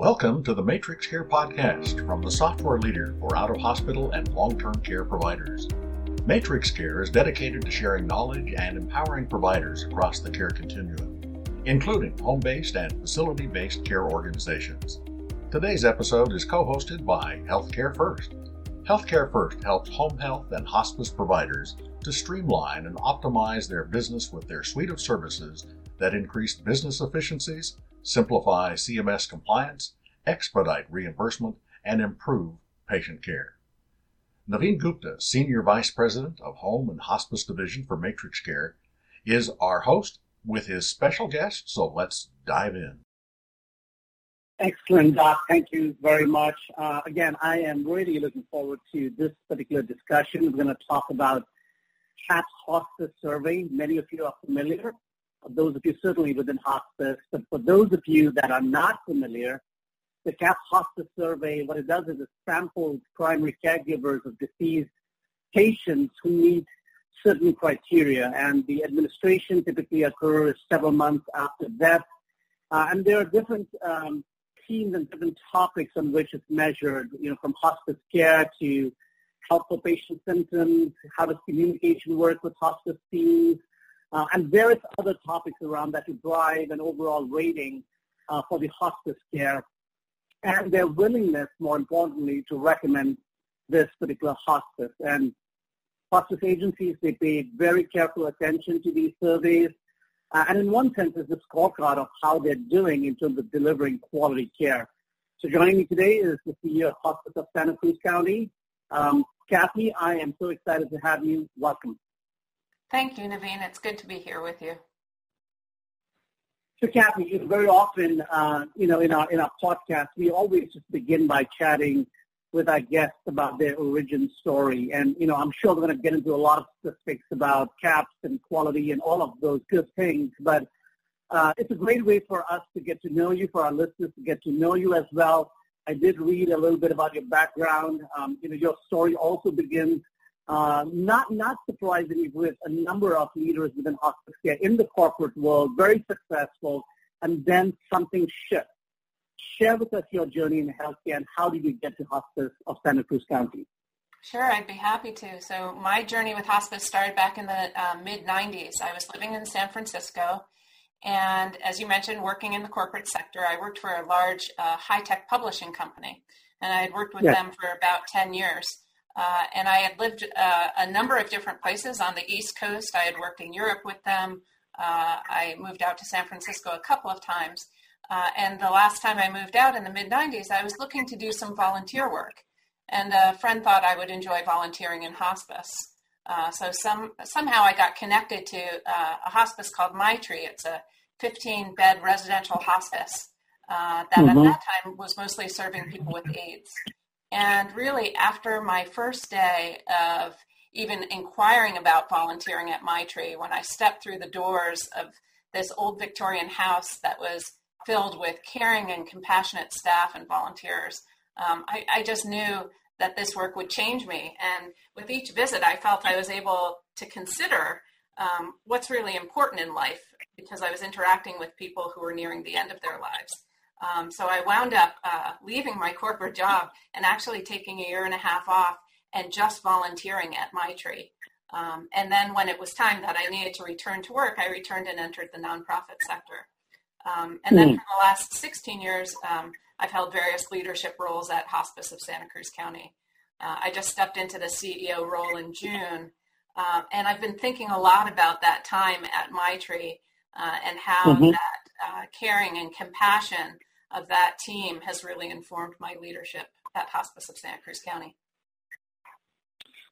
Welcome to the Matrix Care Podcast from the software leader for out of hospital and long term care providers. Matrix Care is dedicated to sharing knowledge and empowering providers across the care continuum, including home based and facility based care organizations. Today's episode is co hosted by Healthcare First. Healthcare First helps home health and hospice providers to streamline and optimize their business with their suite of services that increase business efficiencies simplify CMS compliance, expedite reimbursement, and improve patient care. Navin Gupta, Senior Vice President of Home and Hospice Division for Matrix Care, is our host with his special guest, so let's dive in. Excellent, Doc. Thank you very much. Uh, again, I am really looking forward to this particular discussion. We're going to talk about CAHPS Hospice Survey. Many of you are familiar those of you certainly within hospice, but for those of you that are not familiar, the CAP Hospice Survey, what it does is it samples primary caregivers of deceased patients who meet certain criteria, and the administration typically occurs several months after death. Uh, and there are different um, themes and different topics on which it's measured, you know, from hospice care to health for patient symptoms, how does communication work with hospice teams, uh, and various other topics around that to drive an overall rating uh, for the hospice care and their willingness, more importantly, to recommend this particular hospice. And hospice agencies, they pay very careful attention to these surveys. Uh, and in one sense, it's a scorecard of how they're doing in terms of delivering quality care. So joining me today is the CEO of Hospice of Santa Cruz County. Um, Cathy, I am so excited to have you. Welcome. Thank you, Navin. It's good to be here with you. So, Cathy, very often, uh, you know, in our in our podcast, we always just begin by chatting with our guests about their origin story, and you know, I'm sure we're going to get into a lot of specifics about CAHPS and quality and all of those good things. But uh, it's a great way for us to get to know you, for our listeners to get to know you as well. I did read a little bit about your background. Um, you know, your story also begins uh, not not surprisingly, with a number of leaders within hospice care in the corporate world, very successful, and then something shifts. Share with us your journey in healthcare and how did you get to hospice of Santa Cruz County? Sure, I'd be happy to. So my journey with hospice started back in the uh, mid 90s. I was living in San Francisco, and as you mentioned, working in the corporate sector. I worked for a large uh, high tech publishing company, and I had worked with yes. them for about 10 years. Uh, and I had lived uh, a number of different places on the East Coast. I had worked in Europe with them. Uh, I moved out to San Francisco a couple of times. Uh, and the last time I moved out in the mid 90s, I was looking to do some volunteer work. And a friend thought I would enjoy volunteering in hospice. Uh, so some, somehow I got connected to uh, a hospice called Maitri. It's a 15 bed residential hospice that mm-hmm. at that time was mostly serving people with AIDS. And really, after my first day of even inquiring about volunteering at Maitri, when I stepped through the doors of this old Victorian house that was filled with caring and compassionate staff and volunteers, um, I, I just knew that this work would change me. And with each visit, I felt I was able to consider um, what's really important in life because I was interacting with people who were nearing the end of their lives. Um, so I wound up uh, leaving my corporate job and actually taking a year and a half off and just volunteering at Maitri. Um, and then when it was time that I needed to return to work, I returned and entered the nonprofit sector. Um, and then hmm. for the last 16 years, um, I've held various leadership roles at Hospice of Santa Cruz County. Uh, I just stepped into the CEO role in June, uh, and I've been thinking a lot about that time at Maitri uh, and how mm-hmm. that uh, caring and compassion of that team has really informed my leadership at Hospice of Santa Cruz County.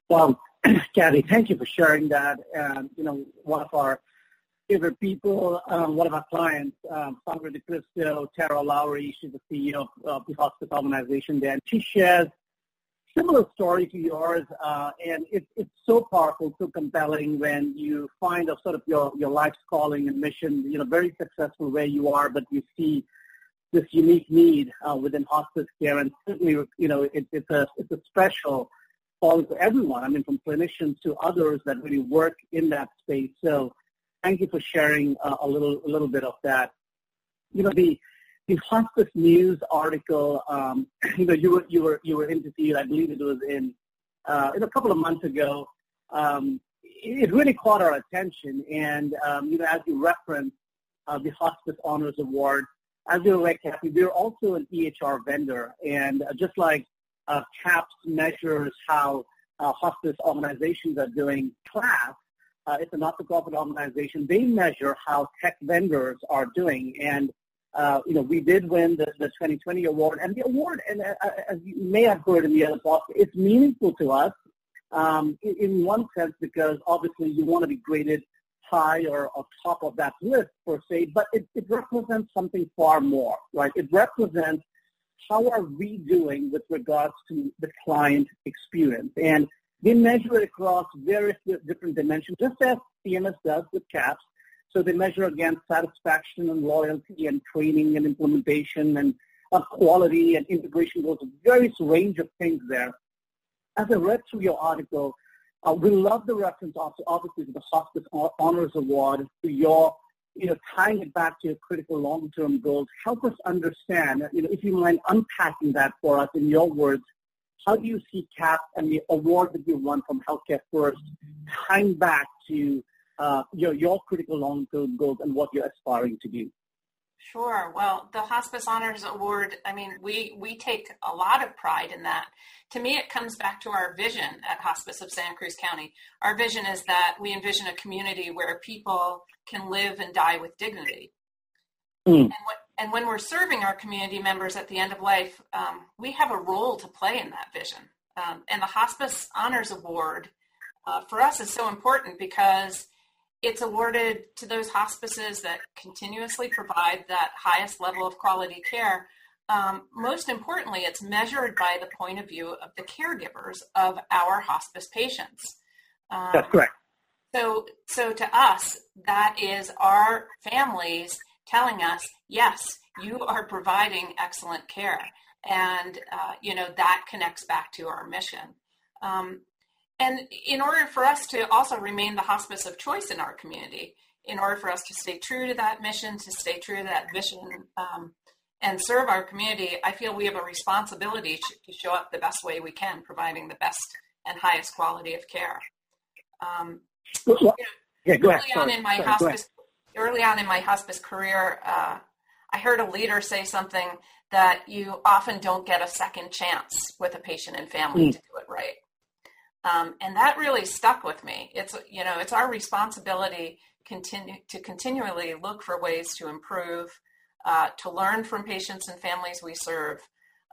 Well, Cathy, thank you for sharing that. And, you know, one of our favorite people, um, one of our clients, um, Sandra DeCristo, Tara Lowry, she's the CEO of, of the hospice organization there, and she shares similar story to yours, uh, and it, it's so powerful, so compelling when you find a sort of your, your life's calling and mission, you know, very successful where you are, but you see this unique need uh, within hospice care, and certainly, you know, it, it's a it's a special call to everyone. I mean, from clinicians to others that really work in that space. So, thank you for sharing uh, a little a little bit of that. You know, the the hospice news article, um, you know, you were you were you were interviewed. I believe it was in uh, in a couple of months ago. Um, it really caught our attention, and um, you know, as you referenced uh, the Hospice Honors Award, as you're aware, Cathy, we're also an EHR vendor, and uh, just like uh, CAHPS measures how uh, hospice organizations are doing KLAS, uh, it's a not-for-profit organization. They measure how tech vendors are doing, and uh, you know, we did win the, the 2020 award, and the award, and uh, uh, as you may have heard in the other talk, it's meaningful to us um, in, in, one sense because obviously you want to be graded high or, top of that list per se, but it, it represents something far more, right? It represents how are we doing with regards to the client experience, and they measure it across various different dimensions, just as CMS does with CAHPS. So they measure against satisfaction and loyalty and training and implementation and uh, quality and integration goals, a various range of things there. As I read through your article, uh, we love the reference obviously to the Hospice Honors Award, to your, you know, tying it back to your critical long-term goals. Help us understand, you know, if you mind unpacking that for us in your words, how do you see CAP and the award that you won from Healthcare First tying back to uh, your, your critical long-term goals and what you're aspiring to do? Sure. Well, the Hospice Honors Award, I mean, we, we take a lot of pride in that. To me, it comes back to our vision at Hospice of Santa Cruz County. Our vision is that we envision a community where people can live and die with dignity. Mm. And, what, and, when we're serving our community members at the end of life, um, we have a role to play in that vision. Um, and the Hospice Honors Award uh, for us is so important because it's awarded to those hospices that continuously provide that highest level of quality care. Um, most importantly, it's measured by the point of view of the caregivers of our hospice patients. Um, That's correct. So, so to us, that is our families telling us, yes, you are providing excellent care, and uh, you know that connects back to our mission. Um, and in order for us to also remain the hospice of choice in our community, in order for us to stay true to that mission, to stay true to that vision, um, and serve our community, I feel we have a responsibility to show up the best way we can, providing the best and highest quality of care. Um, yeah, go early ahead. on in my Sorry, hospice, early on in my hospice career, uh, I heard a leader say something that you often don't get a second chance with a patient and family mm. to do it right. Um, and that really stuck with me. It's you know it's our responsibility continue to continually look for ways to improve, uh, to learn from patients and families we serve,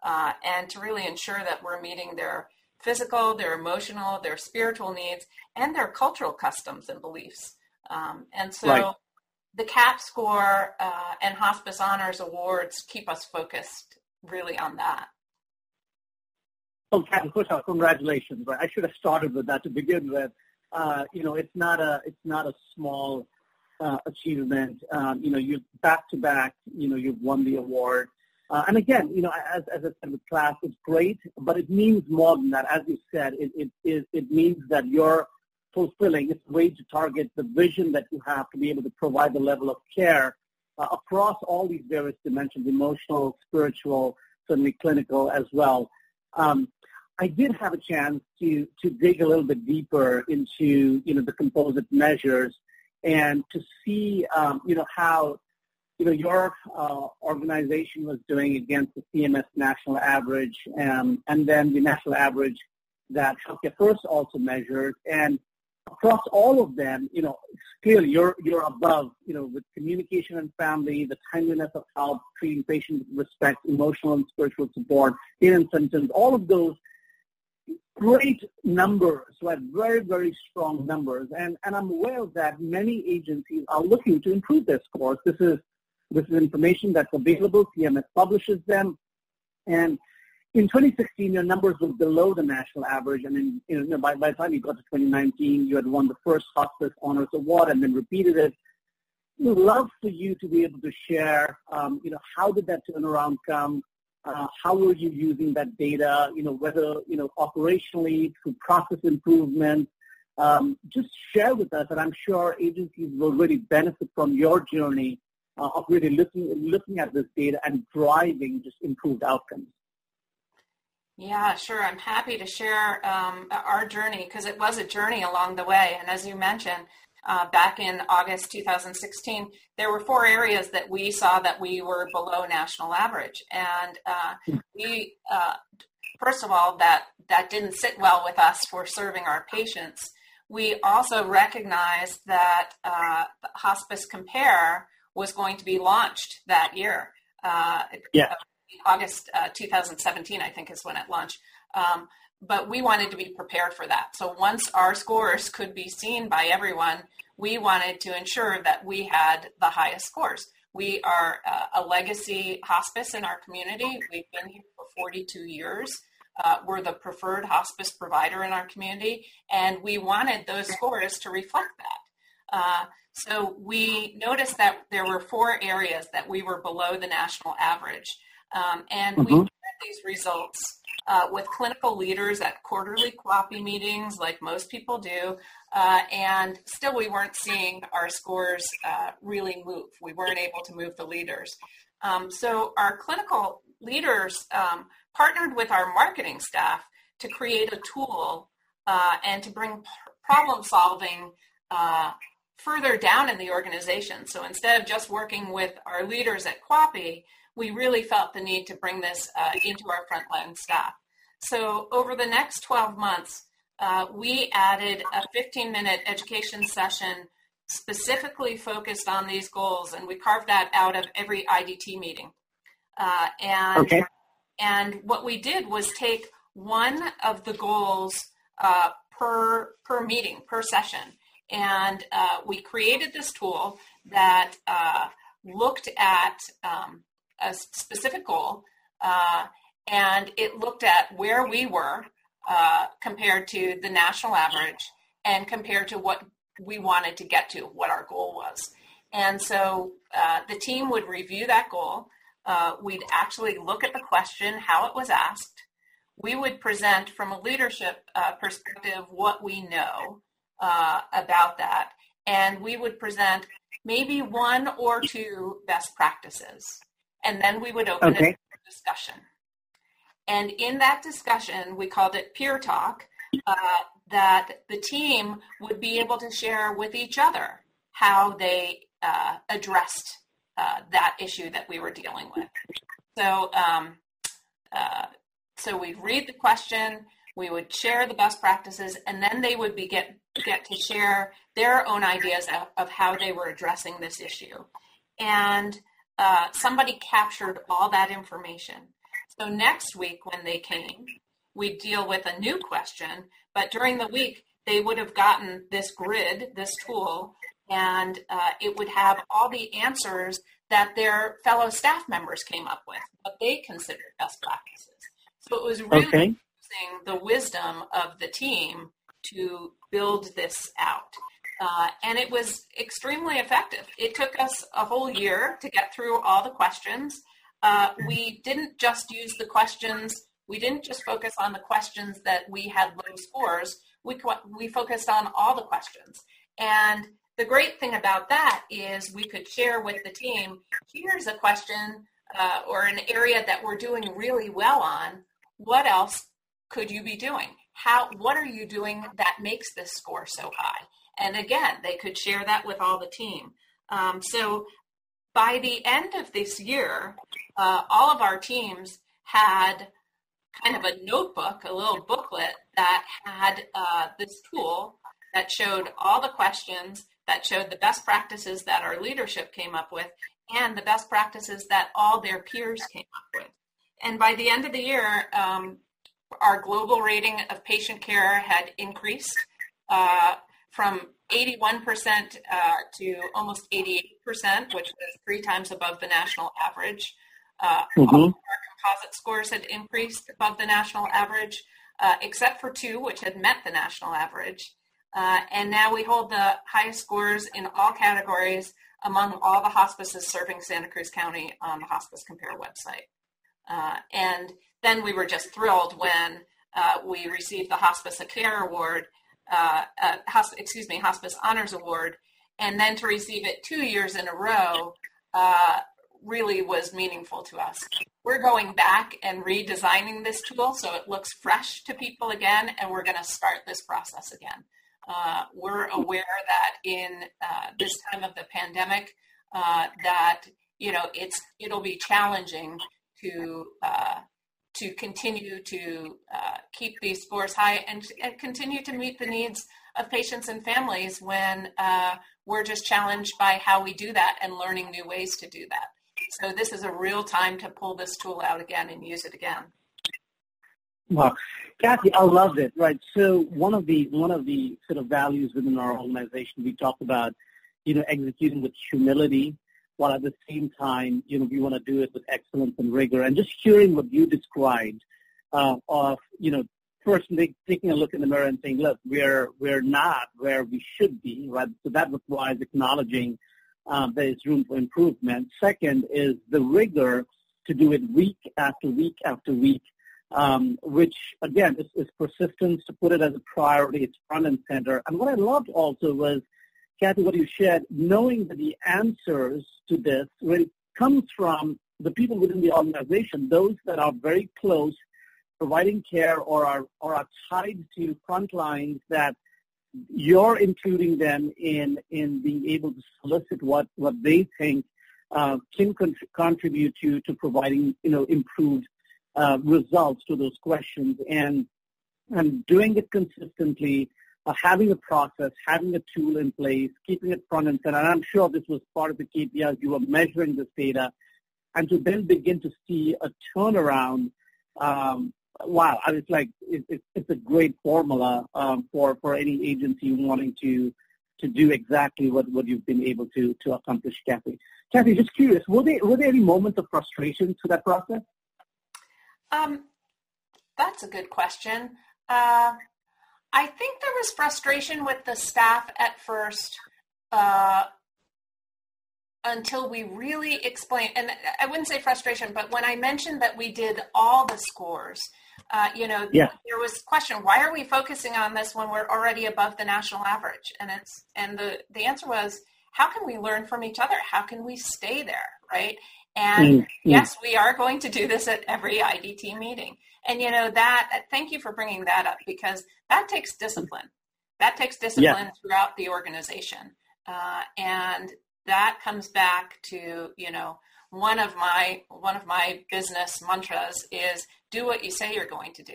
uh, and to really ensure that we're meeting their physical, their emotional, their spiritual needs, and their cultural customs and beliefs. Um, and so. Right. The CAP score uh, and Hospice Honors Awards keep us focused really on that. Oh, Captain, off, congratulations. Right, I should have started with that to begin with. Uh, you know, it's not a it's not a small uh, achievement. Um, you know, you back to back. You know, you've won the award. Uh, and again, you know, as, as I said with KLAS, it's great, but it means more than that. As you said, it, it, it, it means that you're fulfilling, it's a way to target the vision that you have to be able to provide the level of care uh, across all these various dimensions, emotional, spiritual, certainly clinical as well. Um, I did have a chance to to dig a little bit deeper into you know the composite measures and to see um, you know how you know your uh, organization was doing against the CMS national average um, and then the national average that Healthcare First also measured. And across all of them you know clearly you're you're above you know with communication and family the timeliness of help treating patients respect emotional and spiritual support in symptoms all of those great numbers, right? Very, very strong numbers. And, and I'm aware that many agencies are looking to improve their scores. This is, this is information that's available. CMS publishes them. And in 2016, your numbers were below the national average. And then you know, by, by the time you got to 2019, you had won the first Hospice Honors Award and then repeated it. We'd love for you to be able to share, um, you know, how did that turnaround come? Uh, how are you using that data? You know, whether you know operationally through process improvement. Um, just share with us, and I'm sure agencies will really benefit from your journey uh, of really looking looking at this data and driving just improved outcomes. Yeah, sure. I'm happy to share um, our journey because it was a journey along the way. And as you mentioned, uh, back in August 2016, there were four areas that we saw that we were below national average. And uh, hmm. we, uh, first of all, that, that didn't sit well with us for serving our patients. We also recognized that uh, Hospice Compare was going to be launched that year. Uh, yeah. August uh, 2017, I think, is when it launched. Um, but we wanted to be prepared for that. So once our scores could be seen by everyone, we wanted to ensure that we had the highest scores. We are uh, a legacy hospice in our community. We've been here for 42 years. Uh, we're the preferred hospice provider in our community, and we wanted those scores to reflect that. Uh, so we noticed that there were four areas that we were below the national average. Um, and mm-hmm. we shared these results uh, with clinical leaders at quarterly QAPI meetings, like most people do, uh, and still we weren't seeing our scores uh, really move. We weren't able to move the leaders. Um, so our clinical leaders um, partnered with our marketing staff to create a tool uh, and to bring problem solving uh, further down in the organization. So instead of just working with our leaders at QAPI, we really felt the need to bring this uh, into our frontline staff. So over the next 12 months, uh, we added a 15 minute education session specifically focused on these goals, and we carved that out of every IDT meeting. Uh, and, okay. and what we did was take one of the goals uh, per, per meeting, per session, and uh, we created this tool that uh, looked at um, a specific goal, uh, and it looked at where we were uh, compared to the national average and compared to what we wanted to get to, what our goal was. And so uh, the team would review that goal. Uh, we'd actually look at the question, how it was asked. We would present from a leadership uh, perspective what we know uh, about that. And we would present maybe one or two best practices and then we would open okay. it for discussion. And in that discussion, we called it peer talk, uh, that the team would be able to share with each other how they uh, addressed uh, that issue that we were dealing with. So, um, uh, so we read the question, we would share the best practices, and then they would be get get to share their own ideas of, of how they were addressing this issue. And uh, somebody captured all that information. So next week when they came, we deal with a new question, but during the week they would have gotten this grid, this tool, and uh, it would have all the answers that their fellow staff members came up with, what they considered best practices. So it was really okay. using the wisdom of the team to build this out. Uh, and it was extremely effective. It took us a whole year to get through all the questions. Uh, we didn't just use the questions, we didn't just focus on the questions that we had low scores, we, we focused on all the questions. And the great thing about that is we could share with the team here's a question uh, or an area that we're doing really well on. What else could you be doing? How, what are you doing that makes this score so high? And again, they could share that with all the team. Um, so by the end of this year, uh, all of our teams had kind of a notebook, a little booklet that had uh, this tool that showed all the questions, that showed the best practices that our leadership came up with, and the best practices that all their peers came up with. And by the end of the year, um, our global rating of patient care had increased. Uh, from 81% uh, to almost 88%, which was three times above the national average. Uh, mm-hmm. All of our composite scores had increased above the national average, uh, except for two, which had met the national average. Uh, and now we hold the highest scores in all categories among all the hospices serving Santa Cruz County on the Hospice Compare website. Uh, and then we were just thrilled when uh, we received the Hospice of Care Award uh, uh, excuse me, Hospice Honors Award, and then to receive it two years in a row uh, really was meaningful to us. We're going back and redesigning this tool so it looks fresh to people again, and we're going to start this process again. Uh, we're aware that in uh, this time of the pandemic, uh, that you know it's it'll be challenging to to continue to uh, keep these scores high and, and, continue to meet the needs of patients and families when uh, we're just challenged by how we do that and learning new ways to do that. So this is a real time to pull this tool out again and use it again. Wow, Cathy, I love it. Right. So one of the one of the sort of values within our organization, we talk about, you know, executing with humility, while at the same time, you know, we want to do it with excellence and rigor. And just hearing what you described uh, of, you know, first taking a look in the mirror and saying, look, we're we're not where we should be, right? So that requires acknowledging um, there is room for improvement. Second is the rigor to do it week after week after week, um, which again is, is persistence to put it as a priority. It's front and center. And what I loved also was, Cathy, what you shared, knowing that the answers to this really comes from the people within the organization, those that are very close, providing care or are, or are tied to front lines that you're including them in in being able to solicit what what they think uh, can con- contribute to to providing you know improved uh, results to those questions. And and doing it consistently, uh, having a process, having a tool in place, keeping it front and center. And I'm sure this was part of the KPIs. You were measuring this data, and to then begin to see a turnaround um, wow, I was like, it, it, it's a great formula um, for for any agency wanting to to do exactly what, what you've been able to to accomplish, Cathy. Cathy, just curious, were there were there any moments of frustration to that process? Um, that's a good question. Uh, I think there was frustration with the staff at first. Uh, until we really explained, and I wouldn't say frustration, but when I mentioned that we did all the scores, uh, you know, yeah. there was question, why are we focusing on this when we're already above the national average? And it's and the the answer was, how can we learn from each other? How can we stay there, right? And mm-hmm. yes, we are going to do this at every IDT meeting. And you know that. Thank you for bringing that up because that takes discipline. That takes discipline yeah. throughout the organization, uh, and that comes back to you know one of my one of my business mantras is do what you say you're going to do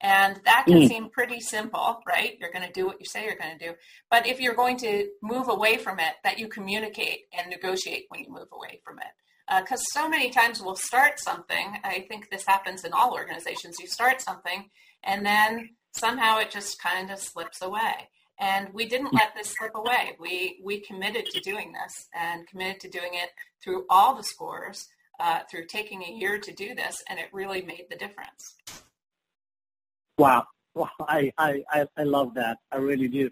and that can mm. seem pretty simple right you're going to do what you say you're going to do but if you're going to move away from it that you communicate and negotiate when you move away from it because uh, so many times we'll start something i think this happens in all organizations you start something and then somehow it just kind of slips away and we didn't let this slip away. We, we committed to doing this and committed to doing it through all the scores, uh, through taking a year to do this, and it really made the difference. Wow. Wow. I, I, I love that. I really do.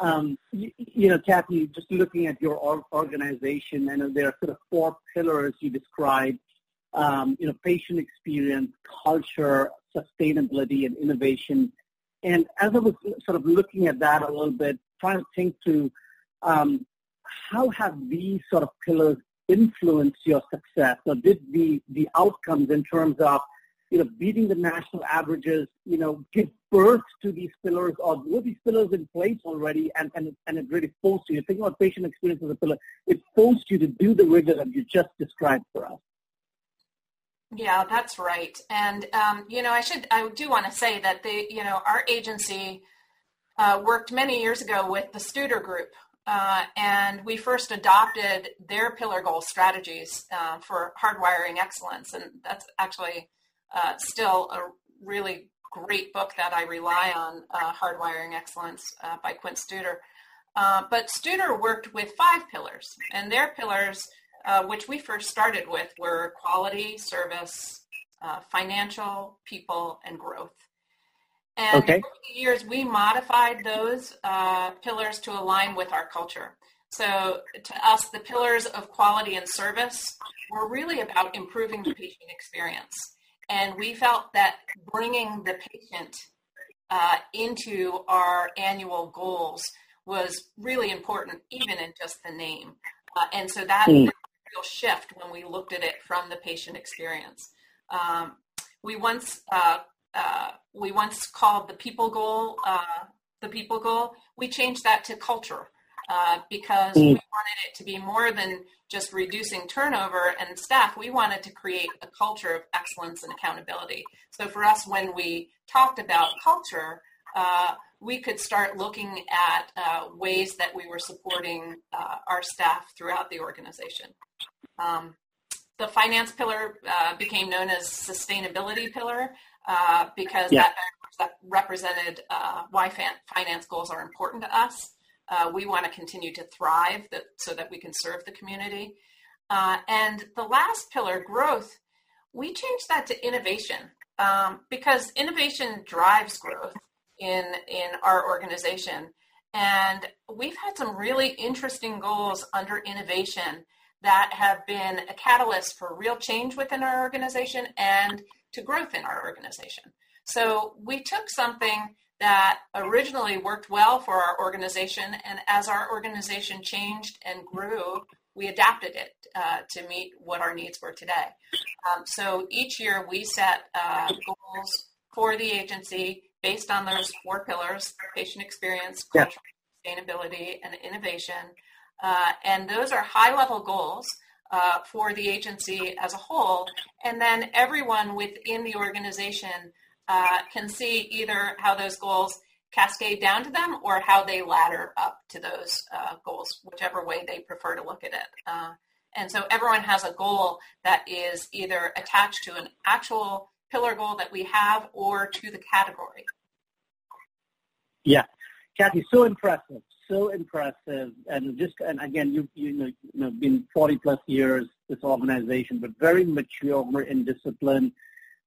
Um, you, you, know, Cathy, just looking at your organization, I know there are sort of four pillars you described, um, you know, patient experience, culture, sustainability, and innovation. And as I was sort of looking at that a little bit, trying to think through um, how have these sort of pillars influenced your success, or did the the outcomes in terms of you know beating the national averages, you know, give birth to these pillars, or were these pillars in place already, and and and it really forced you? Thinking about patient experience as a pillar, it forced you to do the rigor that you just described for us. Yeah, that's right. And um, you know, I should I do want to say that the you know our agency uh, worked many years ago with the Studer Group, uh, and we first adopted their pillar goal strategies uh, for hardwiring excellence, and that's actually uh, still a really great book that I rely on, uh, Hardwiring Excellence uh, by Quint Studer. but Studer worked with five pillars, and their pillars uh, which we first started with, were quality, service, uh, financial, people, and growth. And okay. over the years, we modified those uh, pillars to align with our culture. So to us, the pillars of quality and service were really about improving the patient experience. And we felt that bringing the patient uh, into our annual goals was really important, even in just the name. Uh, and so that mm real shift when we looked at it from the patient experience. Um, we once uh, uh, we once called the people goal uh, the people goal. We changed that to culture uh, because mm. we wanted it to be more than just reducing turnover and staff. We wanted to create a culture of excellence and accountability. So for us, when we talked about culture, uh, we could start looking at uh, ways that we were supporting uh, our staff throughout the organization. Um, the finance pillar uh, became known as sustainability pillar uh, because yeah. that, that, represented uh, why finance goals are important to us. We want to continue to thrive that, so that we can serve the community. and the last pillar, growth, we changed that to innovation. Um, because innovation drives growth in in our organization. And we've had some really interesting goals under innovation that have been a catalyst for real change within our organization and to growth in our organization. So we took something that originally worked well for our organization and as our organization changed and grew we adapted it uh, to meet what our needs were today um, so each year we set uh, goals for the agency based on those four pillars patient experience, yeah. sustainability, and innovation. Uh, and those are high level goals uh, for the agency as a whole. And then everyone within the organization uh, can see either how those goals cascade down to them or how they ladder up to those uh, goals, whichever way they prefer to look at it. Uh, and so everyone has a goal that is either attached to an actual pillar goal that we have or to the category. Yeah, Cathy, so impressive, so impressive, and just and again, you you know, you know been 40 plus years this organization, but very mature in discipline,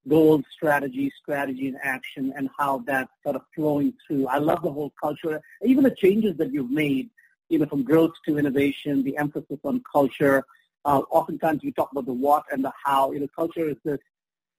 goals, strategy, strategy and action, and how that's sort of flowing through. I love the whole culture, even the changes that you've made, you know, from growth to innovation, the emphasis on culture. Uh, oftentimes you talk about the what and the how. You know, culture is this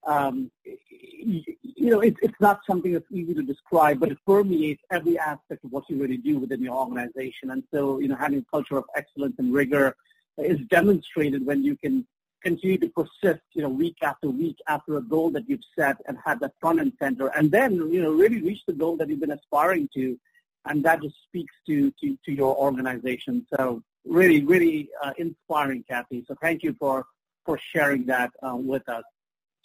um, you know, it, it's not something that's easy to describe, but it permeates every aspect of what you really do within your organization. And so, you know, having a culture of excellence and rigor is demonstrated when you can continue to persist, you know, week after week after a goal that you've set and had that front and center, and then, you know, really reach the goal that you've been aspiring to. And that just speaks to, to, to your organization. So really, really uh, inspiring, Cathy. So thank you for, for sharing that uh, with us.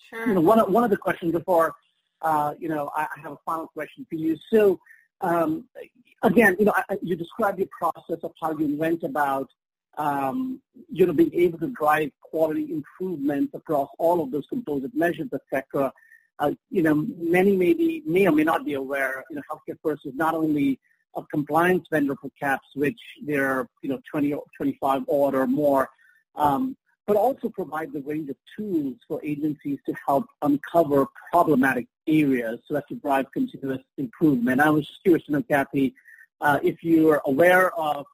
Sure. You know, one of, one of the questions before, uh, you know, I, have a final question for you. So, um, again, you know, I, you described the process of how you went about, um, you know, being able to drive quality improvements across all of those composite measures, etc. Uh, you know, many maybe may or may not be aware. You know, Healthcare First is not only a compliance vendor for CAHPS, which there are you know 20, 25 odd or more. Um, but also provides a range of tools for agencies to help uncover problematic areas so as to drive continuous improvement. I was just curious to know, Cathy, uh, if you're aware of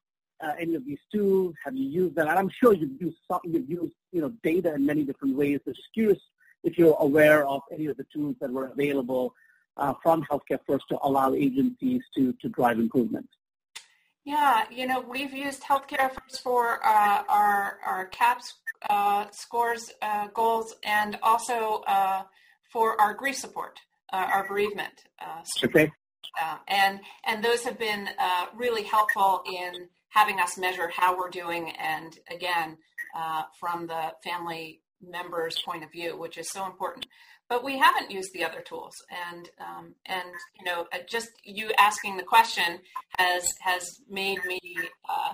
uh, any of these tools, have you used them? And I'm sure you've used some, you've used you know data in many different ways. So just curious if you're aware of any of the tools that were available uh, from Healthcare First to allow agencies to to drive improvements. Yeah, you know, we've used Healthcare First for uh, our our CAHPS uh, scores uh, goals and also uh, for our grief support, uh, our bereavement. Uh, okay. and and those have been really helpful in having us measure how we're doing, and again, from the family member's point of view, which is so important. But we haven't used the other tools, and um, and you know, just you asking the question has has made me uh,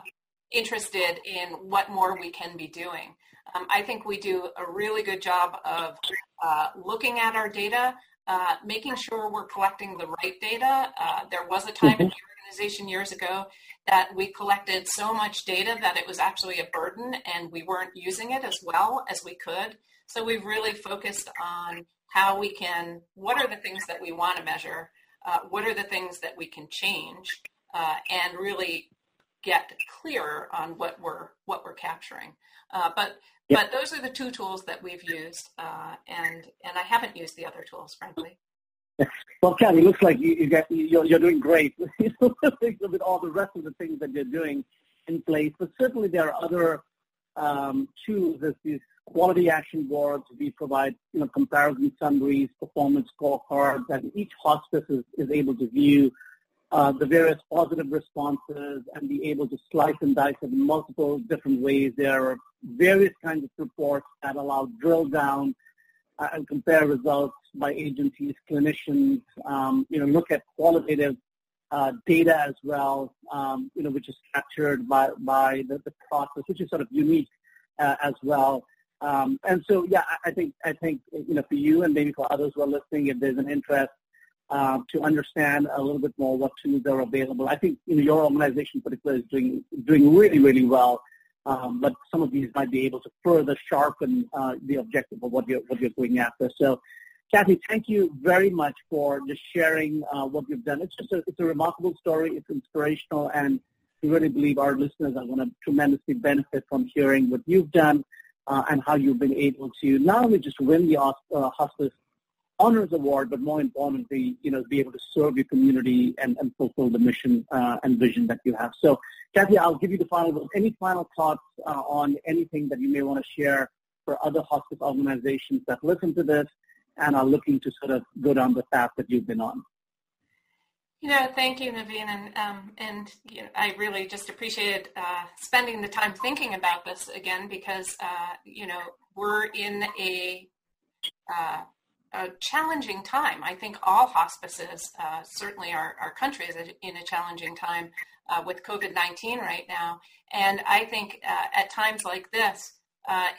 interested in what more we can be doing. Um, I think we do a really good job of uh, looking at our data, uh, making sure we're collecting the right data. Uh, there was a time in the organization years ago that we collected so much data that it was actually a burden and we weren't using it as well as we could. So we've really focused on how we can, what are the things that we want to measure, uh, what are the things that we can change, uh, and really get clear on what we're what we're capturing. Uh, but but those are the two tools that we've used, uh, and and I haven't used the other tools, frankly. Well, Ken, it looks like you, you're doing great with all the rest of the things that you're doing in place. But certainly there are other um, tools as these quality action boards. We provide you know comparison summaries, performance scorecards, and each hospice is, is able to view uh, the various positive responses and be able to slice and dice it in multiple different ways. There are various kinds of reports that allow drill down and compare results by agencies, clinicians, um, you know, look at qualitative uh, data as well, um, you know, which is captured by, by the, the process, which is sort of unique uh, as well. Um, and so, yeah, I, I think I think you know for you and maybe for others who are listening, if there's an interest uh, to understand a little bit more what tools are available, I think you know your organization, particularly, is doing doing really really well. Um, but some of these might be able to further sharpen uh, the objective of what you're what you're going after. So, Cathy, thank you very much for just sharing uh, what you've done. It's just a, it's a remarkable story. It's inspirational, and we really believe our listeners are going to tremendously benefit from hearing what you've done uh, and how you've been able to not only just win the uh, hospice honors award, but more importantly, you know, be able to serve your community and, and fulfill the mission uh, and vision that you have. So, Cathy, I'll give you the final. Any final thoughts uh, on anything that you may want to share for other hospice organizations that listen to this and are looking to sort of go down the path that you've been on? You know, thank you, Navin, and um, and you know, I really just appreciated uh, spending the time thinking about this again because uh, you know we're in a uh, a challenging time. I think all hospices, uh, certainly our, our country is in a challenging time uh, with COVID 19 right now. And I think uh, at times like this,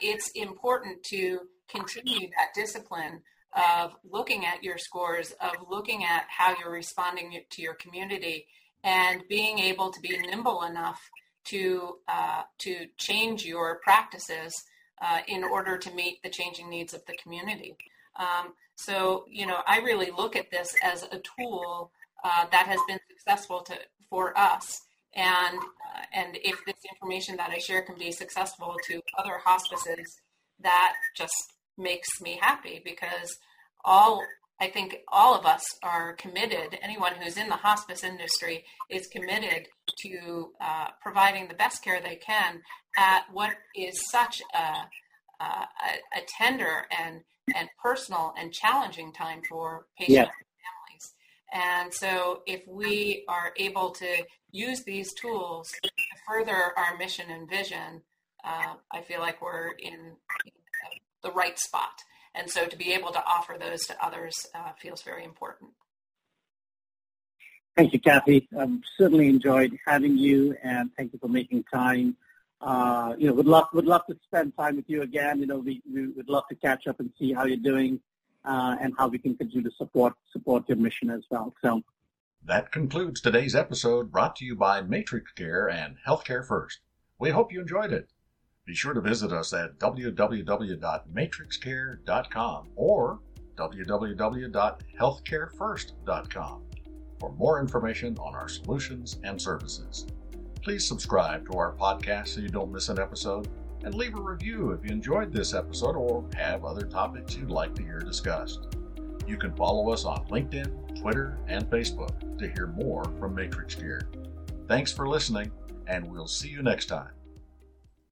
it's important to continue that discipline of looking at your scores, of looking at how you're responding to your community, and being able to be nimble enough to uh, to change your practices uh, in order to meet the changing needs of the community. Um, so, you know, I really look at this as a tool uh, that has been successful to for us. And uh, and if this information that I share can be successful to other hospices, that just makes me happy because all I think all of us are committed. Anyone who's in the hospice industry is committed to uh, providing the best care they can at what is such a, a, a tender and and personal and challenging time for patients yeah. and families. And so, if we are able to use these tools to further our mission and vision, uh, I feel like we're in the right spot. And so, to be able to offer those to others uh, feels very important. Thank you, Cathy. I've certainly enjoyed having you, and thank you for making time uh, you know, would love would love to spend time with you again. You know, we, we would love to catch up and see how you're doing uh, and how we can continue to support support your mission as well. So that concludes today's episode, brought to you by Matrix Care and Healthcare First. We hope you enjoyed it. Be sure to visit us at www.matrixcare.com or www.healthcarefirst.com for more information on our solutions and services. Please subscribe to our podcast so you don't miss an episode, and leave a review if you enjoyed this episode or have other topics you'd like to hear discussed. You can follow us on LinkedIn, Twitter, and Facebook to hear more from Matrix Care. Thanks for listening, and we'll see you next time.